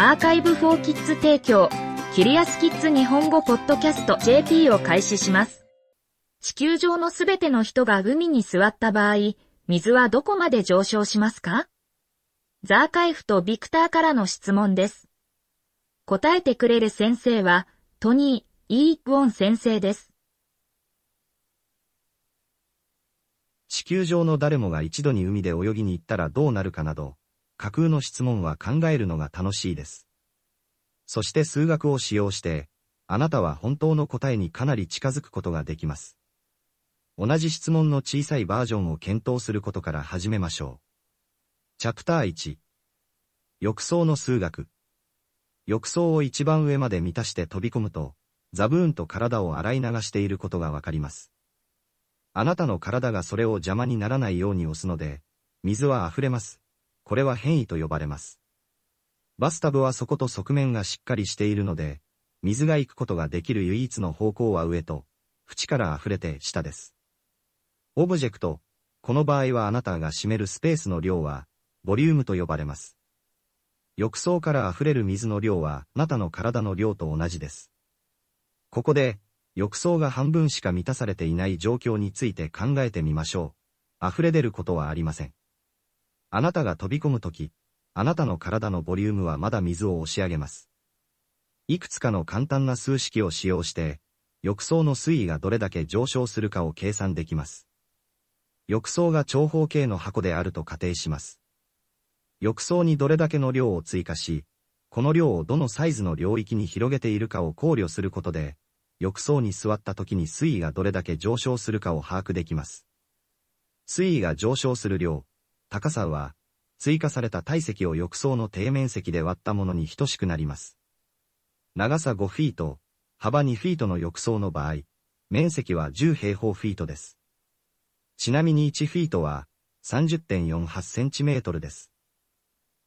アーカイブフォーキッズ提供、キリアスキッズ日本語ポッドキャスト JP を開始します。地球上のすべての人が海に座った場合、水はどこまで上昇しますか？ザーカイフとビクターからの質問です。答えてくれる先生は、トニー・イー・グオン先生です。地球上の誰もが一度に海で泳ぎに行ったらどうなるかなど、架空の質問は考えるのが楽しいです。そして数学を使用して、あなたは本当の答えにかなり近づくことができます。同じ質問の小さいバージョンを検討することから始めましょう。チャプター1浴槽の数学浴槽を一番上まで満たして飛び込むと、ザブーンと体を洗い流していることがわかります。あなたの体がそれを邪魔にならないように押すので、水は溢れます。これは変異と呼ばれます。バスタブは底と側面がしっかりしているので、水が行くことができる唯一の方向は上と、縁から溢れて下です。オブジェクト、この場合はあなたが占めるスペースの量は、ボリュームと呼ばれます。浴槽から溢れる水の量は、あなたの体の量と同じです。ここで、浴槽が半分しか満たされていない状況について考えてみましょう。溢れ出ることはありません。あなたが飛び込むとき、あなたの体のボリュームはまだ水を押し上げます。いくつかの簡単な数式を使用して、浴槽の水位がどれだけ上昇するかを計算できます。浴槽が長方形の箱であると仮定します。浴槽にどれだけの量を追加し、この量をどのサイズの領域に広げているかを考慮することで、浴槽に座った時に水位がどれだけ上昇するかを把握できます。水位が上昇する量、高さは、追加された体積を浴槽の底面積で割ったものに等しくなります。長さ5フィート、幅2フィートの浴槽の場合、面積は10平方フィートです。ちなみに1フィートは30.48センチメートルです。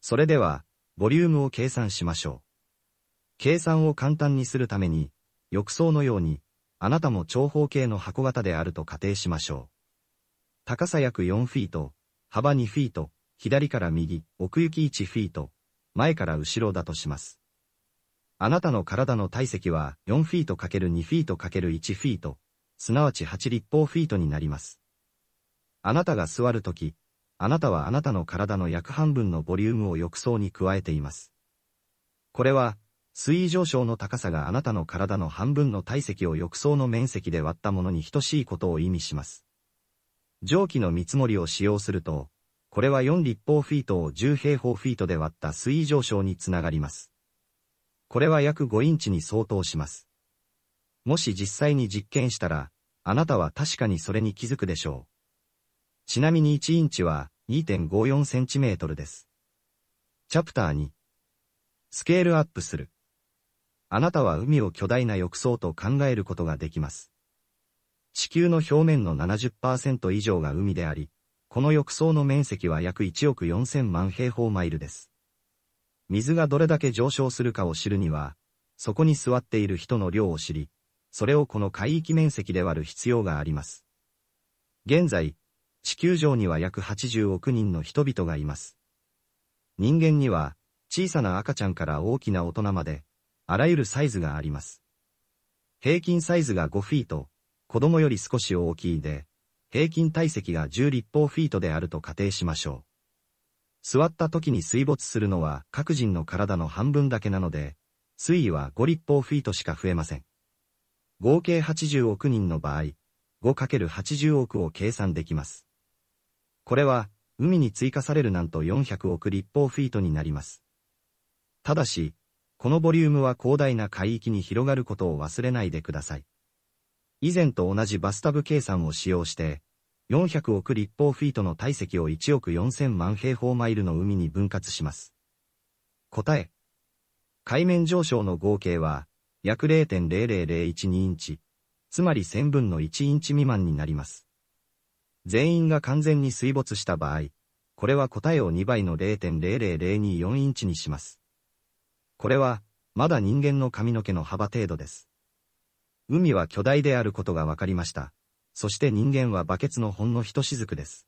それでは、ボリュームを計算しましょう。計算を簡単にするために、浴槽のように、あなたも長方形の箱型であると仮定しましょう。高さ約4フィート、幅2フィート、左から右、奥行き1フィート、前から後ろだとします。あなたの体の体積は4フィート ×2 フィート ×1 フィート、すなわち8立方フィートになります。あなたが座るとき、あなたはあなたの体の約半分のボリュームを浴槽に加えています。これは、水位上昇の高さがあなたの体の半分の体積を浴槽の面積で割ったものに等しいことを意味します。蒸気の見積もりを使用すると、これは4立方フィートを10平方フィートで割った水位上昇につながります。これは約5インチに相当します。もし実際に実験したら、あなたは確かにそれに気づくでしょう。ちなみに1インチは2.54センチメートルです。チャプター2。スケールアップする。あなたは海を巨大な浴槽と考えることができます。地球の表面の70%以上が海であり、この浴槽の面積は約1億4000万平方マイルです。水がどれだけ上昇するかを知るには、そこに座っている人の量を知り、それをこの海域面積で割る必要があります。現在、地球上には約80億人の人々がいます。人間には、小さな赤ちゃんから大きな大人まで、あらゆるサイズがあります。平均サイズが5フィート、子供より少し大きいで、平均体積が10立方フィートであると仮定しましょう。座った時に水没するのは各人の体の半分だけなので、水位は5立方フィートしか増えません。合計80億人の場合、5×80 億を計算できます。これは、海に追加されるなんと400億立方フィートになります。ただし、このボリュームは広大な海域に広がることを忘れないでください。以前と同じバスタブ計算を使用して、400億立方フィートの体積を1億4000万平方マイルの海に分割します。答え。海面上昇の合計は、約0.00012インチ、つまり1000分の1インチ未満になります。全員が完全に水没した場合、これは答えを2倍の0.00024インチにします。これは、まだ人間の髪の毛の幅程度です。海は巨大であることが分かりました。そして人間はバケツのほんの一雫です。